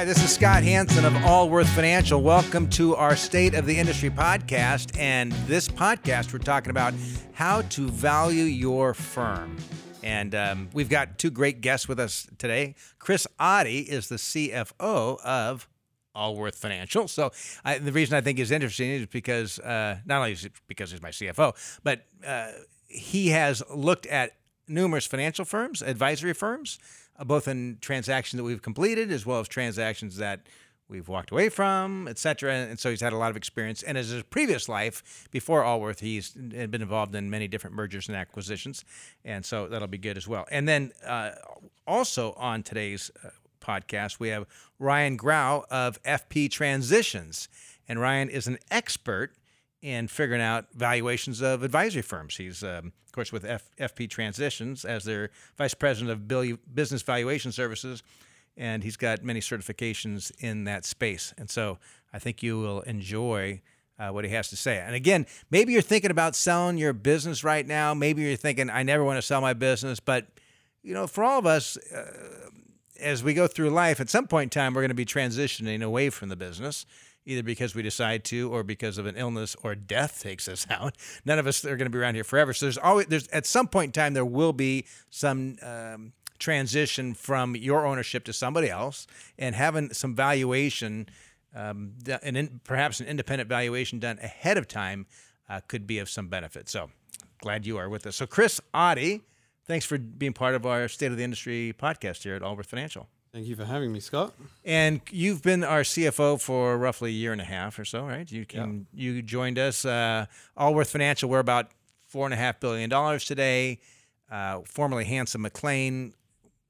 Hi, this is Scott Hanson of Allworth Financial. Welcome to our State of the Industry podcast. And this podcast, we're talking about how to value your firm. And um, we've got two great guests with us today. Chris Oddie is the CFO of Allworth Financial. So I, the reason I think is interesting is because uh, not only is it because he's my CFO, but uh, he has looked at numerous financial firms, advisory firms, both in transactions that we've completed as well as transactions that we've walked away from, et cetera. And so he's had a lot of experience. And as his previous life, before Allworth, he's been involved in many different mergers and acquisitions. And so that'll be good as well. And then uh, also on today's uh, podcast, we have Ryan Grau of FP Transitions. And Ryan is an expert in figuring out valuations of advisory firms. He's, um, of course, with F- FP Transitions as their vice president of Bill- business valuation services, and he's got many certifications in that space. And so I think you will enjoy. Uh, what he has to say. And again, maybe you're thinking about selling your business right now. Maybe you're thinking, I never want to sell my business. But, you know, for all of us, uh, as we go through life, at some point in time, we're going to be transitioning away from the business either because we decide to or because of an illness or death takes us out. None of us are going to be around here forever. So there's always there's at some point in time there will be some um, transition from your ownership to somebody else, and having some valuation, um, and in, perhaps an independent valuation done ahead of time uh, could be of some benefit. So glad you are with us. So Chris Oddie, thanks for being part of our State of the Industry podcast here at Allworth Financial. Thank you for having me, Scott. And you've been our CFO for roughly a year and a half or so, right? You came, yeah. you joined us. Uh, Allworth Financial. We're about four and a half billion dollars today. Uh, formerly Hanson McClain.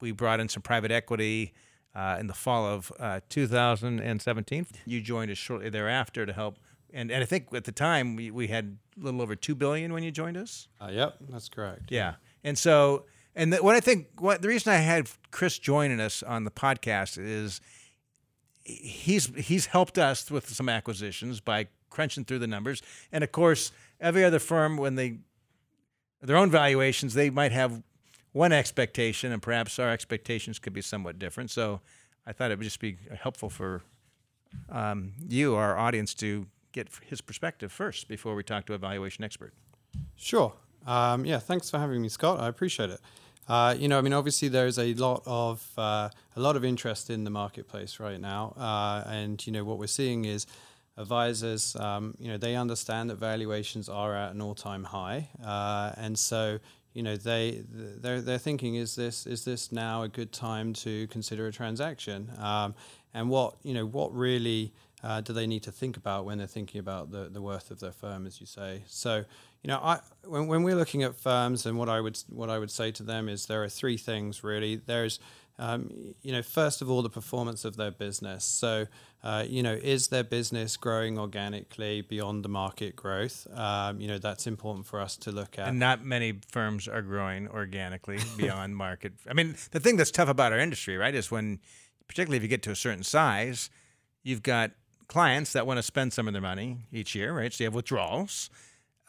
We brought in some private equity uh, in the fall of uh, 2017. You joined us shortly thereafter to help. And, and I think at the time we, we had a little over two billion when you joined us. Uh, yep, that's correct. Yeah, and so and the, what I think, what the reason I had Chris joining us on the podcast is he's he's helped us with some acquisitions by crunching through the numbers, and of course, every other firm when they their own valuations, they might have one expectation, and perhaps our expectations could be somewhat different. So, I thought it would just be helpful for um, you, our audience, to get his perspective first before we talk to a valuation expert. Sure. Um, yeah, thanks for having me, Scott. I appreciate it. Uh, you know, I mean, obviously there's a lot of uh, a lot of interest in the marketplace right now, uh, and you know what we're seeing is advisors, um, you know, they understand that valuations are at an all-time high, uh, and so you know they they're, they're thinking is this is this now a good time to consider a transaction, um, and what you know what really uh, do they need to think about when they're thinking about the the worth of their firm, as you say, so you know, I when, when we're looking at firms and what I would what I would say to them is there are three things really. There's um, you know, first of all, the performance of their business. So, uh, you know, is their business growing organically beyond the market growth? Um, you know, that's important for us to look at. And not many firms are growing organically beyond market. I mean, the thing that's tough about our industry, right, is when, particularly if you get to a certain size, you've got clients that want to spend some of their money each year, right? So you have withdrawals.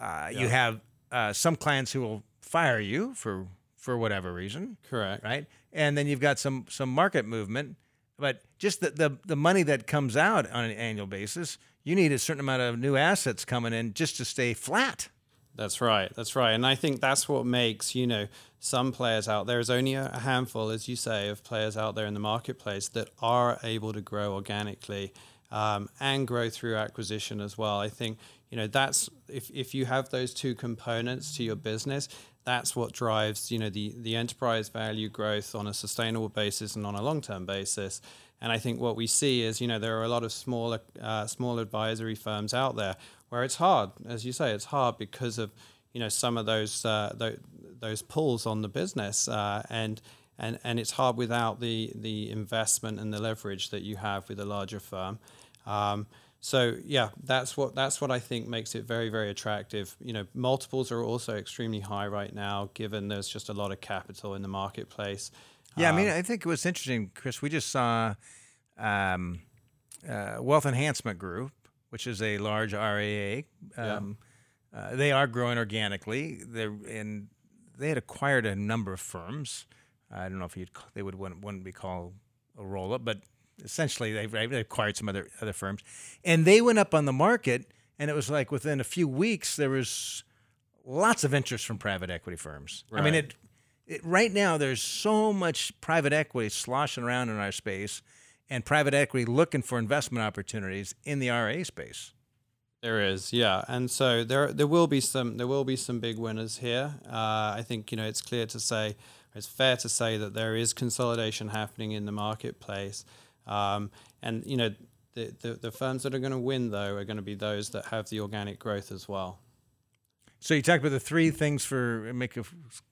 Uh, yeah. You have uh, some clients who will fire you for for whatever reason. Correct. Right. And then you've got some some market movement, but just the, the the money that comes out on an annual basis, you need a certain amount of new assets coming in just to stay flat. That's right. That's right. And I think that's what makes, you know, some players out there is only a handful, as you say, of players out there in the marketplace that are able to grow organically um, and grow through acquisition as well. I think, you know that's if, if you have those two components to your business that's what drives you know the the enterprise value growth on a sustainable basis and on a long-term basis. And i think what we see is you know there are a lot of smaller uh, small advisory firms out there where it's hard as you say it's hard because of you know some of those uh, th- those pulls on the business uh, and and and it's hard without the the investment and the leverage that you have with a larger firm. Um, so yeah, that's what that's what I think makes it very very attractive. You know, multiples are also extremely high right now, given there's just a lot of capital in the marketplace. Yeah, um, I mean, um, I think it was interesting, Chris. We just saw um, uh, Wealth Enhancement Group, which is a large RIA. Um, yeah. uh, they are growing organically. They're and they had acquired a number of firms. I don't know if you'd they would wouldn't, wouldn't be called a roll up, but essentially they they acquired some other other firms, and they went up on the market, and it was like within a few weeks there was lots of interest from private equity firms. I mean Right. it. It, right now, there's so much private equity sloshing around in our space, and private equity looking for investment opportunities in the RA space. There is, yeah, and so there there will be some there will be some big winners here. Uh, I think you know it's clear to say it's fair to say that there is consolidation happening in the marketplace, um, and you know the, the the firms that are going to win though are going to be those that have the organic growth as well. So you talked about the three things for make a.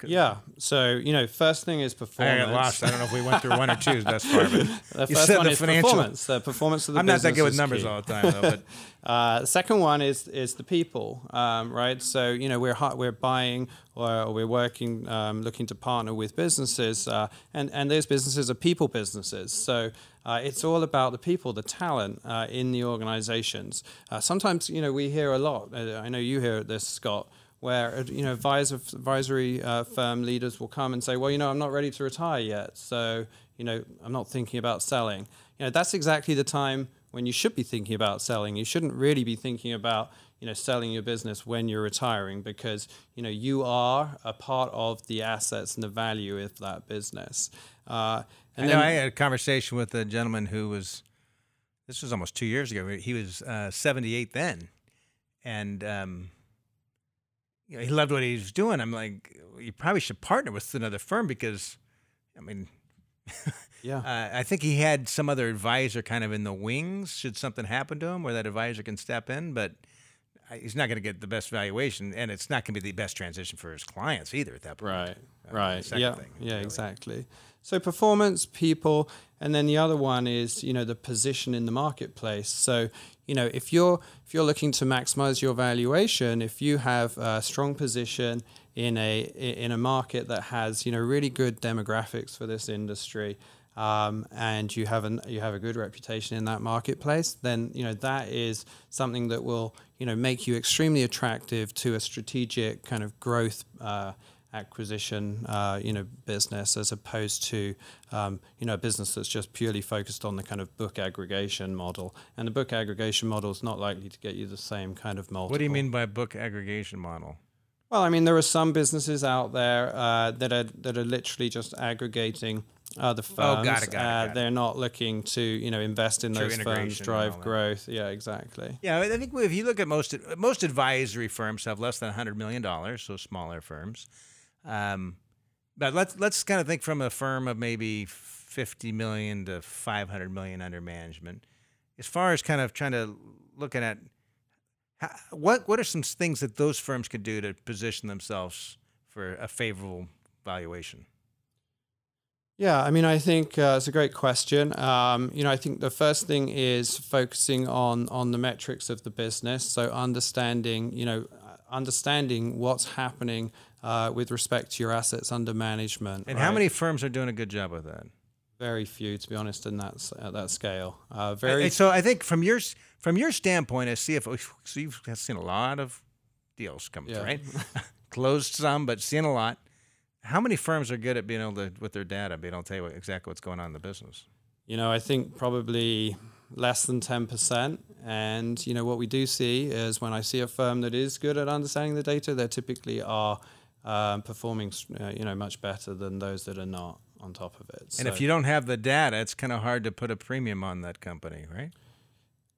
Yeah, so you know first thing is I performance. got lost. I don't know if we went through one or two thus far, but The you first said one the is financial. performance. The performance of the I'm not that good with numbers key. all the time, though. But Uh, the second one is is the people, um, right? So you know we're we're buying or, or we're working, um, looking to partner with businesses, uh, and and those businesses are people businesses. So uh, it's all about the people, the talent uh, in the organizations. Uh, sometimes you know we hear a lot. Uh, I know you hear this, Scott. Where uh, you know advisor, advisory uh, firm leaders will come and say, well, you know, I'm not ready to retire yet, so you know, I'm not thinking about selling. You know, that's exactly the time when you should be thinking about selling. You shouldn't really be thinking about you know selling your business when you're retiring because you know you are a part of the assets and the value of that business. Uh, I and know I had a conversation with a gentleman who was. This was almost two years ago. He was uh, 78 then, and um, you know, he loved what he was doing. I'm like, you probably should partner with another firm because, I mean, yeah, Uh, I think he had some other advisor kind of in the wings should something happen to him where that advisor can step in, but he's not going to get the best valuation, and it's not going to be the best transition for his clients either at that point. Right, Uh, right. Yeah, thing, yeah, really. exactly. So performance, people, and then the other one is you know the position in the marketplace. So you know if you're if you're looking to maximize your valuation, if you have a strong position in a in a market that has you know really good demographics for this industry. Um, and you have an you have a good reputation in that marketplace, then you know that is something that will you know make you extremely attractive to a strategic kind of growth uh, acquisition, uh, you know, business as opposed to, um, you know, a business that's just purely focused on the kind of book aggregation model. And the book aggregation model is not likely to get you the same kind of multiple. What do you mean by book aggregation model? Well, I mean, there are some businesses out there uh, that are that are literally just aggregating other firms. Oh, got it, got it, uh, got it. They're not looking to, you know, invest in True those firms, drive growth. Yeah, exactly. Yeah, I think if you look at most most advisory firms have less than hundred million dollars, so smaller firms. Um, but let's let's kind of think from a firm of maybe fifty million to five hundred million under management. As far as kind of trying to looking at how, what what are some things that those firms could do to position themselves for a favorable valuation? Yeah, I mean, I think uh, it's a great question. Um, you know, I think the first thing is focusing on on the metrics of the business. So understanding, you know, uh, understanding what's happening uh, with respect to your assets under management. And how many firms are doing a good job with that? Very few, to be honest, in that at that scale. Uh, very. so I think from your from your standpoint as CFO, so you've seen a lot of deals come Yeah. through, right? Closed some, but seen a lot. How many firms are good at being able to, with their data, being able to tell you what, exactly what's going on in the business? You know, I think probably less than 10%. And, you know, what we do see is when I see a firm that is good at understanding the data, there typically are um, performing, uh, you know, much better than those that are not on top of it. And if you don't have the data, it's kind of hard to put a premium on that company, right?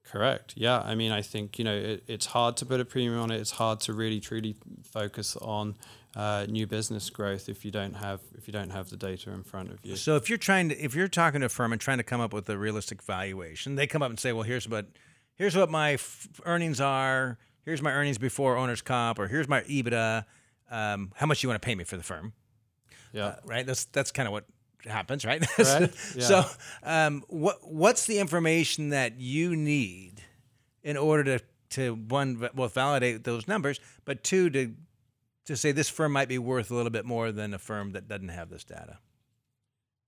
Correct. Yeah. I mean, I think, you know, it, it's hard to put a premium on it. It's hard to really, truly focus on uh, new business growth if you don't have if you don't have the data in front of you. So if you're trying to, if you're talking to a firm and trying to come up with a realistic valuation, they come up and say, well, here's what, here's what my f- earnings are. Here's my earnings before owner's comp, or here's my EBITDA. Um, how much you want to pay me for the firm? Yeah. Uh, right. That's that's kind of what happens, right? Correct, yeah. So, um, what what's the information that you need in order to to one well validate those numbers, but two to to say this firm might be worth a little bit more than a firm that doesn't have this data.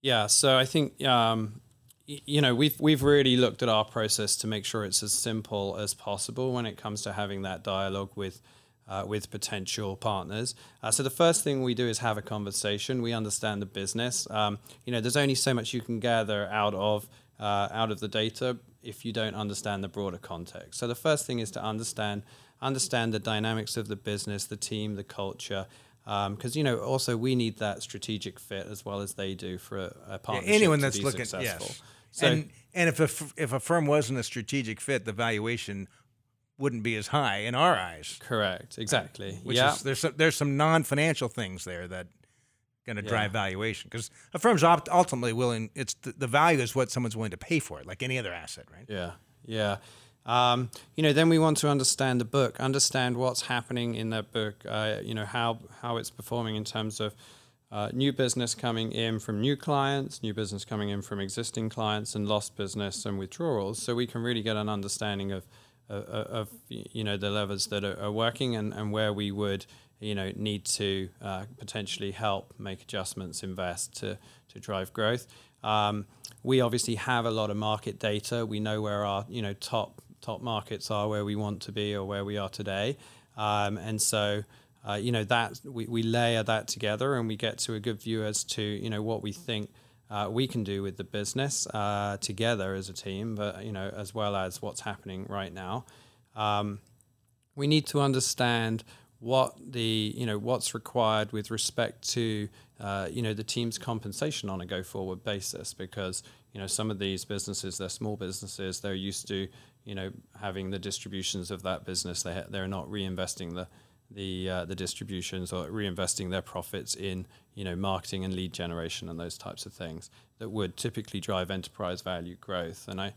Yeah, so I think um, you know we've we've really looked at our process to make sure it's as simple as possible when it comes to having that dialogue with uh, with potential partners. Uh, so the first thing we do is have a conversation. We understand the business. Um, you know, there's only so much you can gather out of uh, out of the data if you don't understand the broader context. So the first thing is to understand understand the dynamics of the business, the team, the culture. Because um, you know, also we need that strategic fit as well as they do for a, a partnership. Yeah, anyone to that's be looking, successful. yes. So, and and if a f- if a firm wasn't a strategic fit, the valuation wouldn't be as high in our eyes. correct, exactly. Which yeah, is there's some, there's some non-financial things there that going to Yeah. drive valuation because a firm's ultimately willing. It's the, the value is what someone's willing to pay for it, like any other asset, right? Yeah, yeah. Um, you know, then we want to understand the book, understand what's happening in that book. Uh, you know how how it's performing in terms of uh, new business coming in from new clients, new business coming in from existing clients, and lost business and withdrawals. So we can really get an understanding of of, you know the levers that are, are working and, and where we would you know need to uh, potentially help make adjustments, invest to to drive growth. Um, we obviously have a lot of market data. We know where our you know top top markets are, where we want to be, or where we are today, um, and so. Uh, you know that we, we layer that together and we get to a good view as to you know what we think uh, we can do with the business uh, together as a team, but you know as well as what's happening right now. Um, we need to understand what the you know what's required with respect to uh, you know the team's compensation on a go forward basis because you know some of these businesses they're small businesses they're used to you know having the distributions of that business they ha- they're not reinvesting the the uh, the distributions or reinvesting their profits in you know marketing and lead generation and those types of things that would typically drive enterprise value growth. And I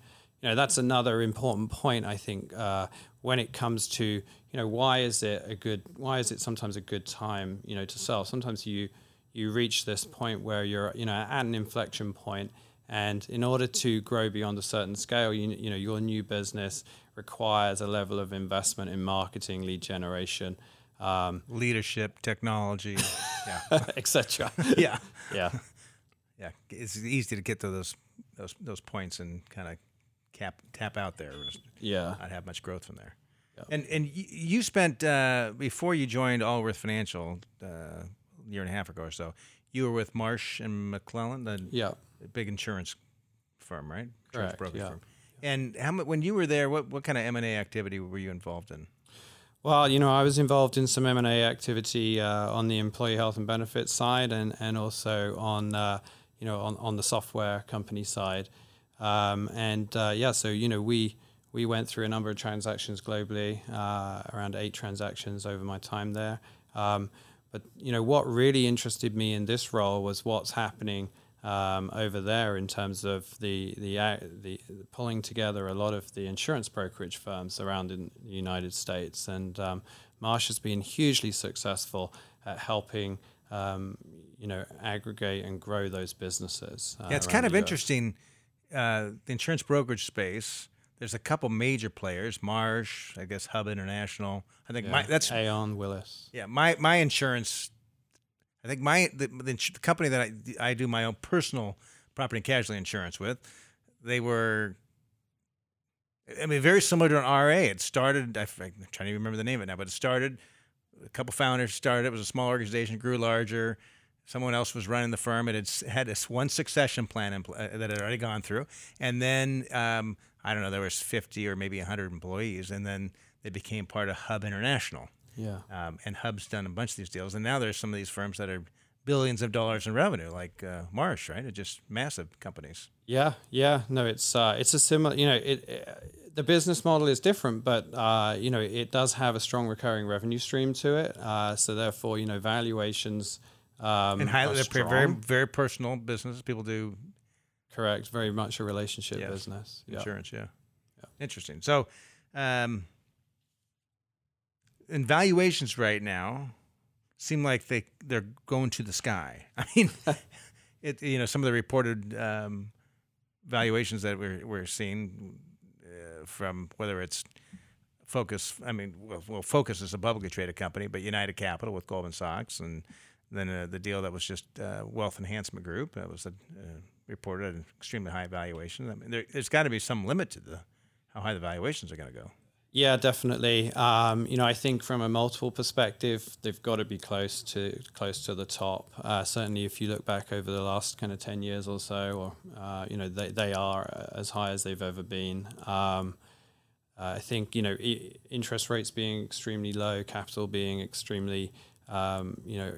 you know that's another important point I think uh, when it comes to you know why is it a good why is it sometimes a good time you know to sell? Sometimes you you reach this point where you're you know at an inflection point and in order to grow beyond a certain scale you, you know your new business requires a level of investment in marketing lead generation um, Leadership, technology, yeah, etc yeah, yeah yeah. It's easy to get to those those those points and kind of cap tap out there, yeah not have much growth from there. Yep. And and you spent uh, before you joined Allworth Financial uh, a year and a half ago or so. You were with Marsh and McLennan, the yeah big insurance firm, right? Insurance Correct, brokerage yeah. firm. And how when you were there, what what kind of M and A activity were you involved in? Well, you know, I was involved in some M and A activity uh, on the employee health and benefits side, and and also on uh, you know on, on the software company side, um, and uh, yeah, so you know we we went through a number of transactions globally, uh, around eight transactions over my time there. Um, but you know what really interested me in this role was what's happening um, over there in terms of the the, uh, the pulling together a lot of the insurance brokerage firms around in the United States, and um, Marsh has been hugely successful at helping um, you know aggregate and grow those businesses. Uh, Yeah, it's kind of interesting. Uh, the insurance brokerage space. There's a couple major players: Marsh, I guess Hub International. I think Yeah. my that's Aon Willis. yeah my my insurance. I think my the, the, company that I I do my own personal property and casualty insurance with, they were. I mean, very similar to an RA. It started. I, am trying to remember the name of it now, but it started. A couple founders started. It was a small organization, grew larger. Someone else was running the firm. It had had this one succession plan in, uh, that had already gone through, and then um, I don't know, there was 50 or maybe 100 employees, and then they became part of Hub International. Yeah. Um, and Hub's done a bunch of these deals, and now there's some of these firms that are billions of dollars in revenue, like uh, Marsh, right? It's just massive companies. Yeah, yeah, no, it's uh, it's a similar. You know, it, it the business model is different, but uh, you know, it does have a strong recurring revenue stream to it. Uh, so therefore, you know, valuations um, And highly, they're very, very personal business. People do correct, very much a relationship Yes, business. Yeah. insurance, yeah. Interesting. So, um, and valuations right now seem like they they're going to the sky. I mean, it you know some of the reported um, valuations that we're we're seeing uh, from whether it's Focus. I mean, well, well, Focus is a publicly traded company, but United Capital with Goldman Sachs, and then uh, the deal that was just uh, Wealth Enhancement Group that was uh, reported at an extremely high valuation. I mean, there, there's got to be some limit to the how high the valuations are going to go. Yeah, definitely. Um, you know, I think from a multiple perspective, they've got to be close to close to the top. Uh, certainly, if you look back over the last kind of ten years or so, or uh, you know, they they are as high as they've ever been. Um, uh, I think you know, I- interest rates being extremely low, capital being extremely, um, you know,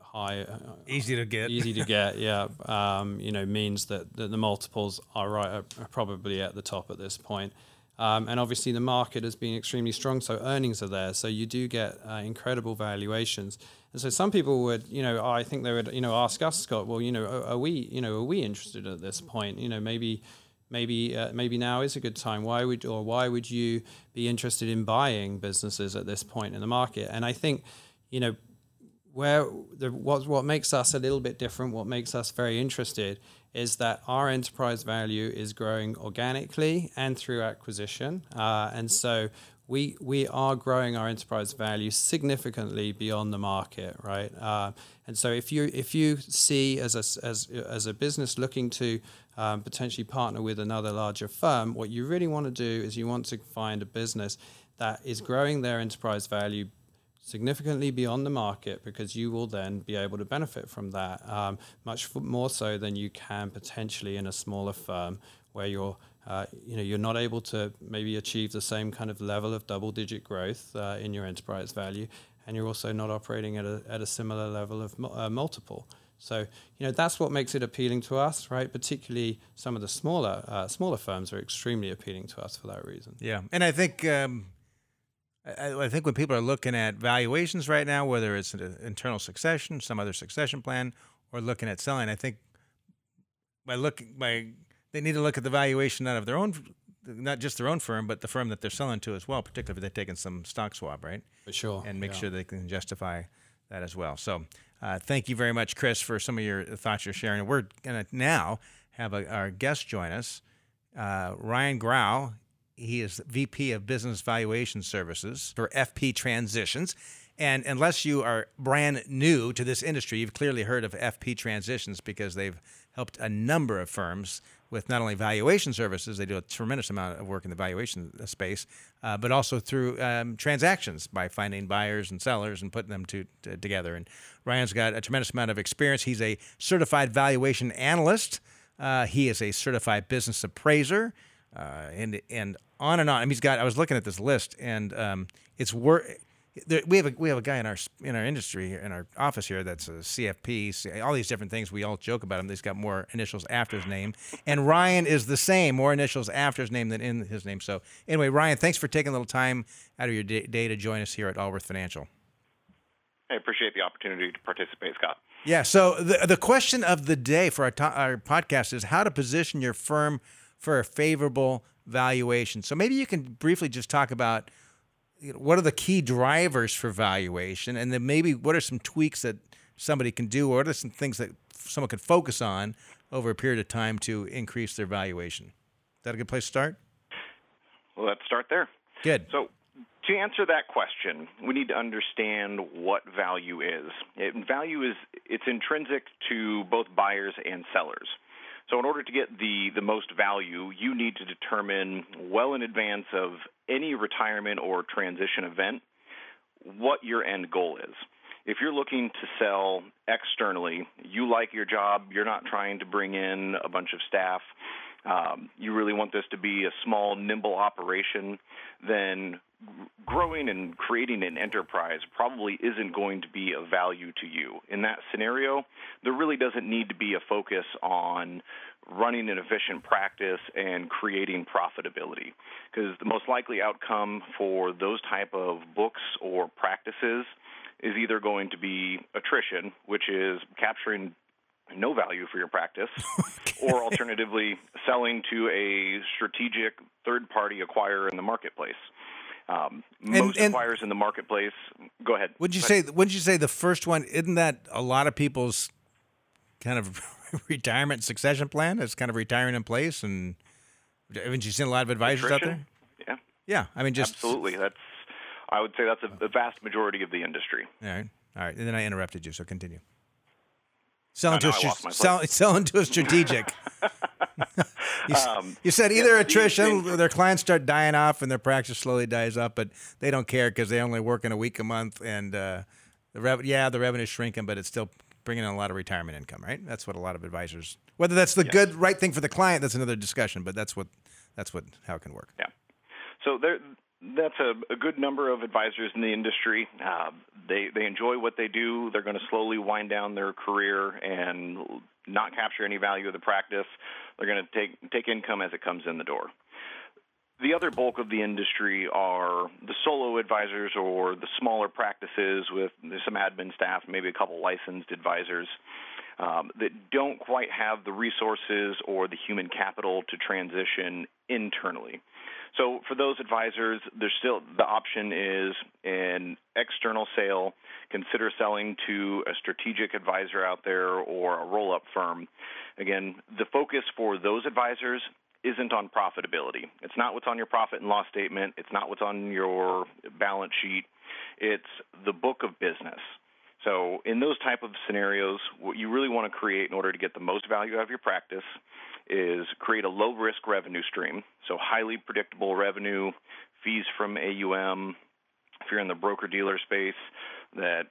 high, uh, Easy to get. easy to get. Yeah, um, you know, means that, that the multiples are right are probably at the top at this point. Um, and obviously, the market has been extremely strong, so earnings are there. So you do get uh, incredible valuations. And so some people would, you know, I think they would, you know, ask us, Scott, well, you know, are, are we, you know, are we interested at this point? You know, maybe, maybe, uh, maybe now is a good time. Why would, or why would you be interested in buying businesses at this point in the market? And I think, you know, where the, what what makes us a little bit different, what makes us very interested, is that our enterprise value is growing organically and through acquisition, uh, and so we we are growing our enterprise value significantly beyond the market, right? Uh, and so if you if you see as a as as a business looking to um, potentially partner with another larger firm, what you really want to do is you want to find a business that is growing their enterprise value significantly beyond the market because you will then be able to benefit from that um, much more so than you can potentially in a smaller firm where you're uh, you know you're not able to maybe achieve the same kind of level of double digit growth uh, in your enterprise value and you're also not operating at a, at a similar level of uh, multiple. So you know that's what makes it appealing to us right? Particularly some of the smaller uh, smaller firms are extremely appealing to us for that reason. Yeah, and I think um, I, I think when people are looking at valuations right now, whether it's an internal succession, some other succession plan, or looking at selling, I think by looking by they need to look at the valuation not of their own, not just their own firm, but the firm that they're selling to as well. Particularly if they're taking some stock swap, right? for sure and make yeah. sure they can justify that as well. So, uh, thank you very much, Chris, for some of your thoughts you're sharing. We're going to now have a, our guest join us, uh, Ryan Grau. He is VP of Business Valuation Services for FP Transitions. And unless you are brand new to this industry, you've clearly heard of FP Transitions because they've helped a number of firms with not only valuation services, they do a tremendous amount of work in the valuation space, uh, but also through um, transactions by finding buyers and sellers and putting them to, to, together. And Ryan's got a tremendous amount of experience. He's a certified valuation analyst. Uh, he is a certified business appraiser, uh, and and on and on. I mean, he's got. I was looking at this list, and um, it's worth. There, we have a we have a guy in our in our industry in our office here that's a CFP, all these different things. We all joke about him. He's got more initials after his name, and Ryan is the same, more initials after his name than in his name. So anyway, Ryan, thanks for taking a little time out of your day, day to join us here at Allworth Financial. I appreciate the opportunity to participate, Scott. Yeah. So the the question of the day for our to- our podcast is how to position your firm for a favorable valuation. So maybe you can briefly just talk about what are the key drivers for valuation, and then maybe what are some tweaks that somebody can do, or what are some things that someone could focus on over a period of time to increase their valuation. Is that a good place to start? Well, let's start there. Good. So, to answer that question, we need to understand what value is. It, value is it's intrinsic to both buyers and sellers. So, in order to get the, the most value, you need to determine well in advance of any retirement or transition event what your end goal is. If you're looking to sell externally, you like your job, you're not trying to bring in a bunch of staff, um, you really want this to be a small, nimble operation, then growing and creating an enterprise probably isn't going to be of value to you. In that scenario, there really doesn't need to be a focus on running an efficient practice and creating profitability because the most likely outcome for those type of books or practices is either going to be attrition, which is capturing no value for your practice, or alternatively, selling to a strategic third party acquirer in the marketplace. Um, most and- acquirers in the marketplace, go ahead. Would you say? Wouldn't you say the first one? Isn't that a lot of people's kind of retirement succession plan? It's kind of retiring in place, and haven't you seen a lot of advisors out there? Yeah, Yeah, I mean, just absolutely. That's I would say that's a, the vast majority of the industry. All right, all right, and then I interrupted you, so continue. Selling to a sell, selling to a strategic. you, um, you, said either attrition, their clients start dying off, and their practice slowly dies up, but they don't care because they only work in a week a month, and uh, the rev- yeah, the revenue's shrinking, but it's still bringing in a lot of retirement income, right? That's what a lot of advisors. Whether that's the yes. good right thing for the client, that's another discussion, but that's what that's what how it can work. Yeah. So there, that's a, a, good number of advisors in the industry. Uh, they they enjoy what they do. They're going to slowly wind down their career and not capture any value of the practice. They're going to take take income as it comes in the door. The other bulk of the industry are the solo advisors or the smaller practices with some admin staff, maybe a couple licensed advisors um, that don't quite have the resources or the human capital to transition internally. So for those advisors, there's still the option is an external sale. Consider selling to a strategic advisor out there or a roll-up firm. Again, the focus for those advisors isn't on profitability. It's not what's on your profit and loss statement. It's not what's on your balance sheet. It's the book of business. So in those type of scenarios, what you really want to create in order to get the most value out of your practice is create a low risk revenue stream. So highly predictable revenue, fees from AUM. If you're in the broker dealer space, that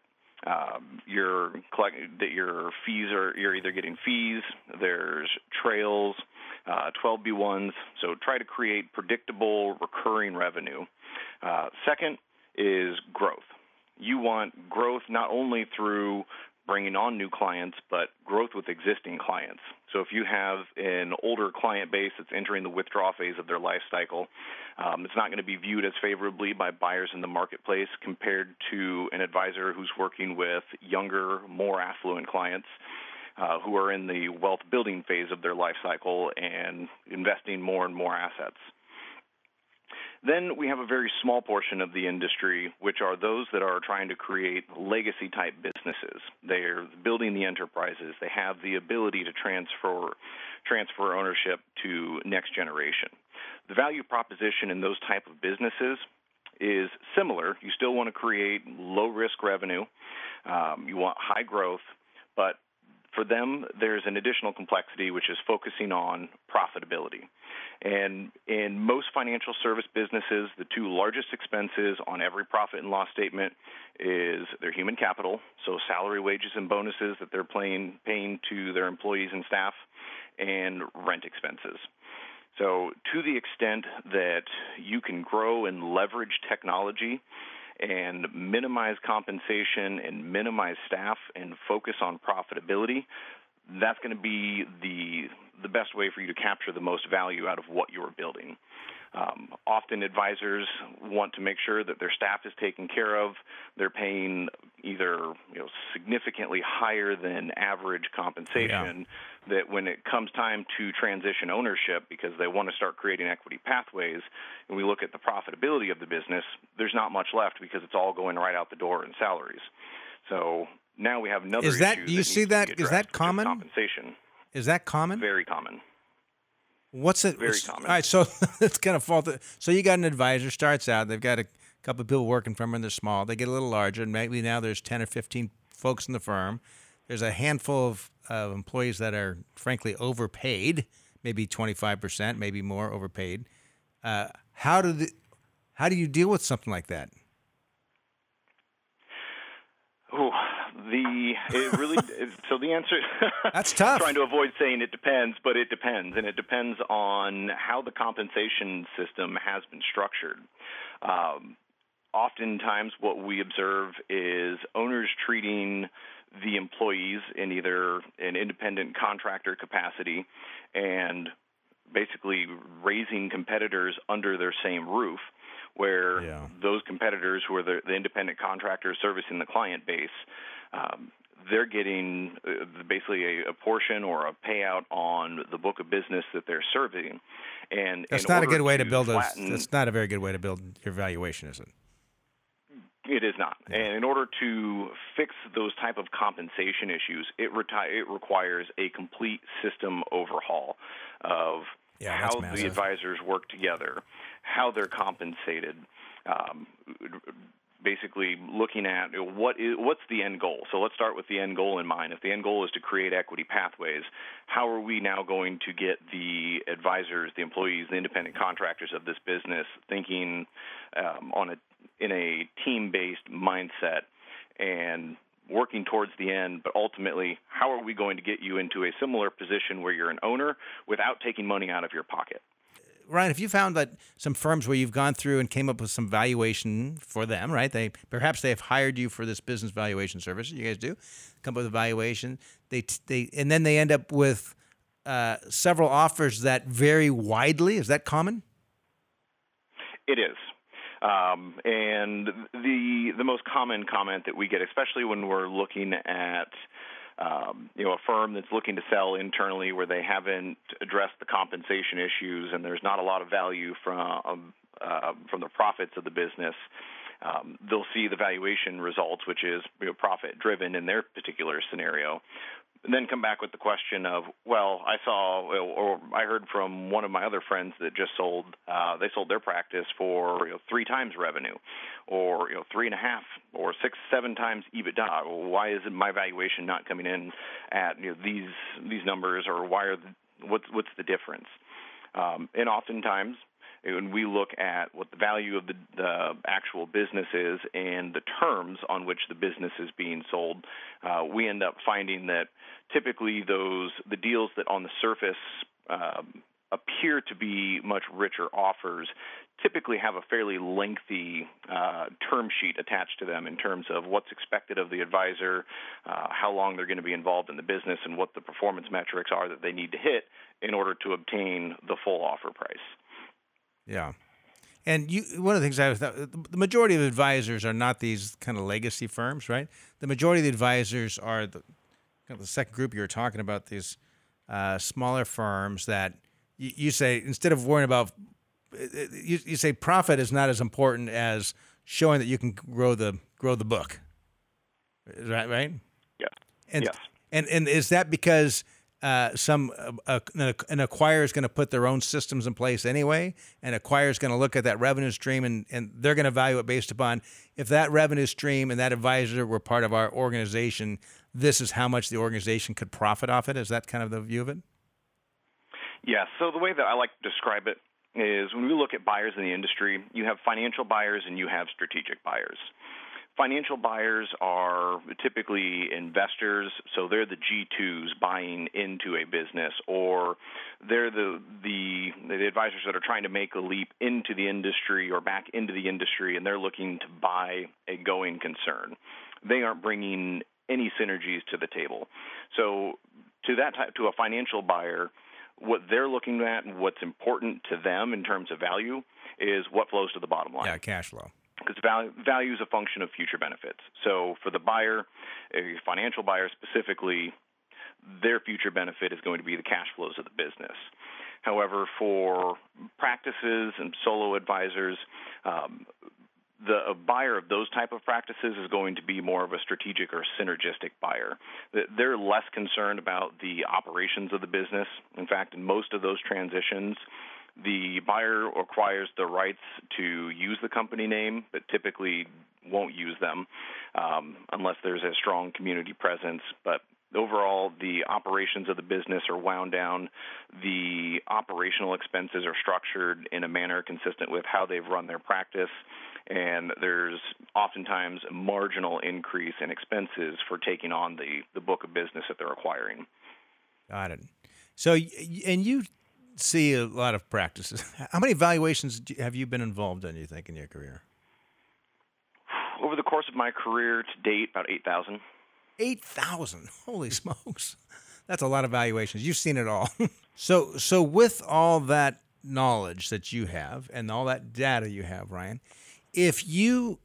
um, your collect, that your fees are you're either getting fees, there's trails, uh, 12b1s. So try to create predictable recurring revenue. Uh, second is growth. You want growth not only through bringing on new clients, but growth with existing clients. So if you have an older client base that's entering the withdrawal phase of their life cycle, um, it's not going to be viewed as favorably by buyers in the marketplace compared to an advisor who's working with younger, more affluent clients. Uh, who are in the wealth building phase of their life cycle and investing more and more assets. Then we have a very small portion of the industry, which are those that are trying to create legacy type businesses. They're building the enterprises. They have the ability to transfer transfer ownership to next generation. The value proposition in those type of businesses is similar. You still want to create low risk revenue. Um, you want high growth, but for them, there's an additional complexity, which is focusing on profitability. And in most financial service businesses, the two largest expenses on every profit and loss statement is their human capital, so salary, wages, and bonuses that they're paying, paying to their employees and staff, and rent expenses. So, to the extent that you can grow and leverage technology and minimize compensation and minimize staff and focus on profitability, that's going to be the the best way for you to capture the most value out of what you're building. Um, often advisors want to make sure that their staff is taken care of. They're paying either you know significantly higher than average compensation. Yeah. That when it comes time to transition ownership, because they want to start creating equity pathways, and we look at the profitability of the business, there's not much left because it's all going right out the door in salaries. So now we have another. Is that you see that? Is that common? Compensation. Is that common? Very common. What's it? Very common. All right, so it's kind of fault. So you got an advisor starts out. They've got a couple of people working for them, and they're small. They get a little larger, and maybe now there's ten or fifteen folks in the firm. There's a handful of, of employees that are frankly overpaid, maybe twenty five percent, maybe more overpaid. Uh, how do the, how do you deal with something like that? Oh, the it really so the answer that's tough. trying to avoid saying it depends, but it depends, and it depends on how the compensation system has been structured. Um, oftentimes, what we observe is owners treating the employees in either an independent contractor capacity and basically raising competitors under their same roof where yeah. those competitors who are the, the, independent contractors servicing the client base um, they're getting uh, basically a, a, portion or a payout on the book of business that they're serving. And that's not a good way to, to build flatten, a. That's not a very good way to build your valuation, is it? It is not. Yeah. And in order to fix those type of compensation issues, it, reti- it requires a complete system overhaul of yeah, how the advisors work together, how they're compensated. Um, basically looking at what is what's the end goal. So let's start with the end goal in mind. If the end goal is to create equity pathways, how are we now going to get the advisors, the employees, the independent contractors of this business thinking um, on a in a team-based mindset and working towards the end, but ultimately, how are we going to get you into a similar position where you're an owner without taking money out of your pocket? Ryan, have you found that some firms where you've gone through and came up with some valuation for them, right? They perhaps they have hired you for this business valuation service. You guys do come up with a valuation. They they and then they end up with uh, several offers that vary widely. Is that common? It is. Um, and the the most common comment that we get, especially when we're looking at um, you know a firm that's looking to sell internally where they haven't addressed the compensation issues and there's not a lot of value from uh, from the profits of the business. Um, they'll see the valuation results, which is you know, profit driven in their particular scenario, then come back with the question of, well, I saw or I heard from one of my other friends that just sold, uh, they sold their practice for you know, three times revenue, or you know three and a half, or six, seven times EBITDA. Why is my valuation not coming in at you know, these these numbers, or why are the, what's what's the difference? Um, and oftentimes when we look at what the value of the, the actual business is and the terms on which the business is being sold, uh, we end up finding that typically those the deals that on the surface um, appear to be much richer offers typically have a fairly lengthy uh, term sheet attached to them in terms of what's expected of the advisor, uh, how long they're going to be involved in the business, and what the performance metrics are that they need to hit in order to obtain the full offer price. Yeah. And you, one of the things I was the majority of advisors are not these kind of legacy firms, right? The majority of the advisors are the kind of the second group you were talking about, these uh, smaller firms that you, you, say instead of worrying about, you, you say profit is not as important as showing that you can grow the grow the book, Is right? Right? Yeah. And, yes. And and is that because uh, some uh, an acquirer is going to put their own systems in place anyway, and acquirer is going to look at that revenue stream and, and they're going to value it based upon if that revenue stream and that advisor were part of our organization, this is how much the organization could profit off it. Is that kind of the view of it? Yeah. So the way that I like to describe it is when we look at buyers in the industry, you have financial buyers and you have strategic buyers. Financial buyers are typically investors, so they're the G2s buying into a business, or they're the, the the advisors that are trying to make a leap into the industry or back into the industry, and they're looking to buy a going concern. They aren't bringing any synergies to the table. So, to that type, to a financial buyer, what they're looking at and what's important to them in terms of value is what flows to the bottom line. Yeah, cash flow because value, value is a function of future benefits. So for the buyer, a financial buyer specifically, their future benefit is going to be the cash flows of the business. However, for practices and solo advisors, um, the buyer of those type of practices is going to be more of a strategic or synergistic buyer. They're less concerned about the operations of the business. In fact, in most of those transitions, buyer acquires the rights to use the company name, but typically won't use them um, unless there's a strong community presence. But overall, the operations of the business are wound down. The operational expenses are structured in a manner consistent with how they've run their practice. And there's oftentimes a marginal increase in expenses for taking on the, the book of business that they're acquiring. Got it. So, and you see a lot of practices. How many valuations have you been involved in? You think in your career? Over the course of my career to date, about eight thousand. Eight thousand! Holy smokes, that's a lot of valuations. You've seen it all. so, so with all that knowledge that you have and all that data you have, Ryan, if you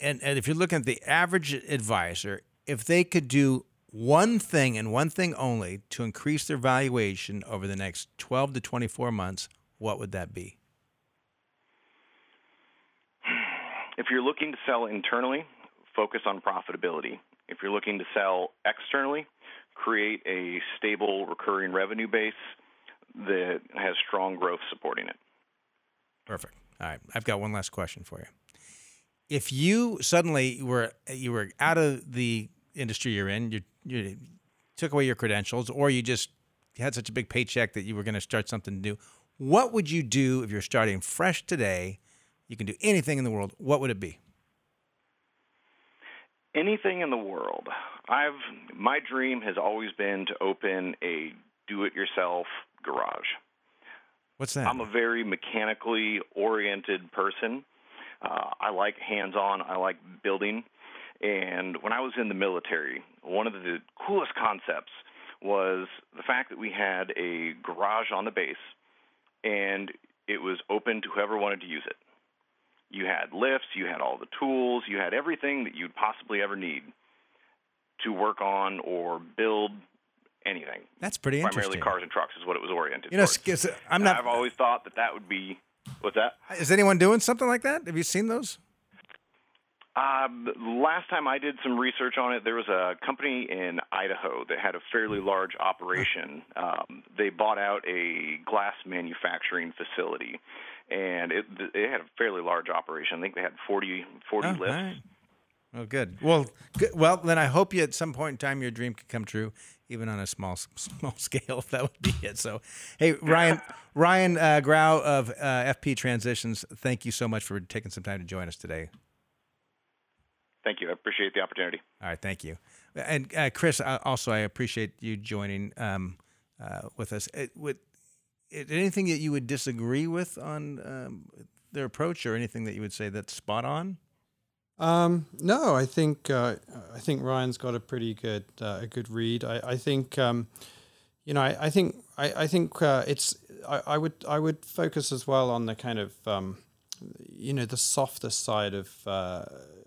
and, and if you're looking at the average advisor, if they could do one thing and one thing only to increase their valuation over the next 12 to 24 months, what would that be? If you're looking to sell internally, focus on profitability. If you're looking to sell externally, create a stable recurring revenue base that has strong growth supporting it. Perfect. All right. I've got one last question for you. if you suddenly were you were out of the industry you're in, you you took away your credentials, or you just had such a big paycheck that you were going to start something new, what would you do if you're starting fresh today? You can do anything in the world. What would it be? Anything in the world. I've my dream has always been to open a do-it-yourself garage. What's that? I'm a very mechanically oriented person. Uh, I like hands-on. I like building. And when I was in the military, one of the coolest concepts was the fact that we had a garage on the base and it was open to whoever wanted to use it. You had lifts, you had all the tools, you had everything that you'd possibly ever need to work on or build anything. That's pretty Primarily interesting. Primarily cars and trucks is what it was oriented. You know, towards. I'm not. I've always thought that that would be. What's that? Is anyone doing something like that? Have you seen those? Um, last time I did some research on it, there was a company in Idaho that had a fairly large operation. Um, they bought out a glass manufacturing facility, and it, it had a fairly large operation. I think they had 40, 40 Oh, lifts. right. Oh, good. Well, good. well, then I hope you at some point in time your dream could come true, even on a small small scale. If that would be it. So, hey, Ryan Ryan uh, Grau of uh, FP Transitions, thank you so much for taking some time to join us today. Thank you. I appreciate the opportunity. All right, thank you. And uh, Chris, uh, also I appreciate you joining um, uh, with us. It, with it, anything that you would disagree with on um, their approach, or anything that you would say that's spot on? Um, no, I think uh, I think Ryan's got a pretty good uh, a good read. I, I think um, you know I, I think I, I think uh, it's I, I would I would focus as well on the kind of um, you know the softer side of, uh,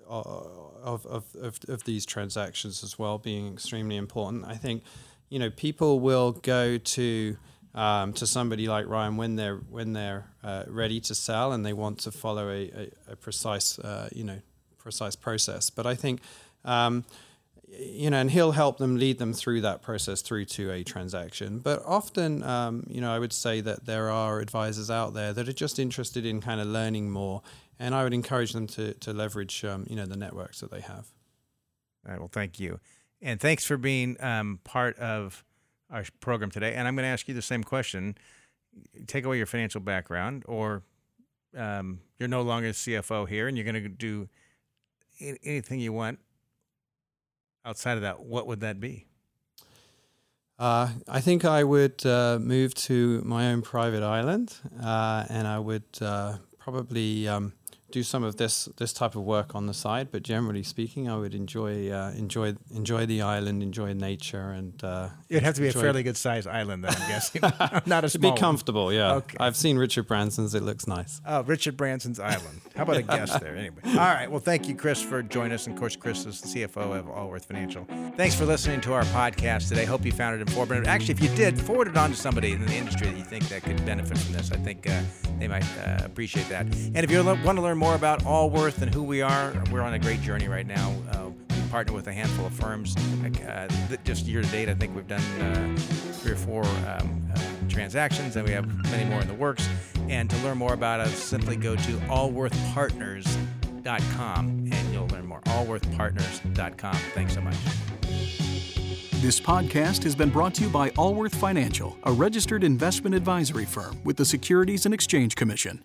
of, of of of these transactions as well being extremely important. I think you know people will go to um, to somebody like Ryan when they're when they're uh, ready to sell and they want to follow a, a, a precise uh, you know precise process. But I think, um, you know, and he'll help them lead them through that process through to a transaction. But often, um, you know, I would say that there are advisors out there that are just interested in kind of learning more, and I would encourage them to to leverage, um, you know, the networks that they have. All right. Well, thank you, and thanks for being um, part of our program today. And I'm going to ask you the same question: Take away your financial background, or um, you're no longer CFO here, and you're going to do anything you want outside of that, what would that be? Uh, I think I would uh, move to my own private island, uh, and I would uh, probably um, do some of this this type of work on the side. But generally speaking, I would enjoy uh, enjoy enjoy the island, enjoy nature, and uh, it'd have to be a fairly good sized island. Then I'm guessing, not a to small be comfortable. Yeah, Okay. I've seen Richard Branson's; it looks nice. Oh, Richard Branson's Island. How about a guest there? Anyway. All right. Well, thank you, Chris, for joining us. And of course, Chris is the CFO of Allworth Financial. Thanks for listening to our podcast today. Hope you found it informative. Actually, if you did, forward it on to somebody in the industry that you think that could benefit from this. I think uh, they might uh, appreciate that. And if you want to learn more about Allworth and who we are, we're on a great journey right now. Uh, we partner with a handful of firms. Uh, just year to date, I think we've done uh, three or four um, uh, transactions, and we have many more in the works. And to learn more about us, simply go to allworthpartners.com and you'll learn more. allworthpartners.com. Thanks so much. This podcast has been brought to you by Allworth Financial, a registered investment advisory firm with the Securities and Exchange Commission.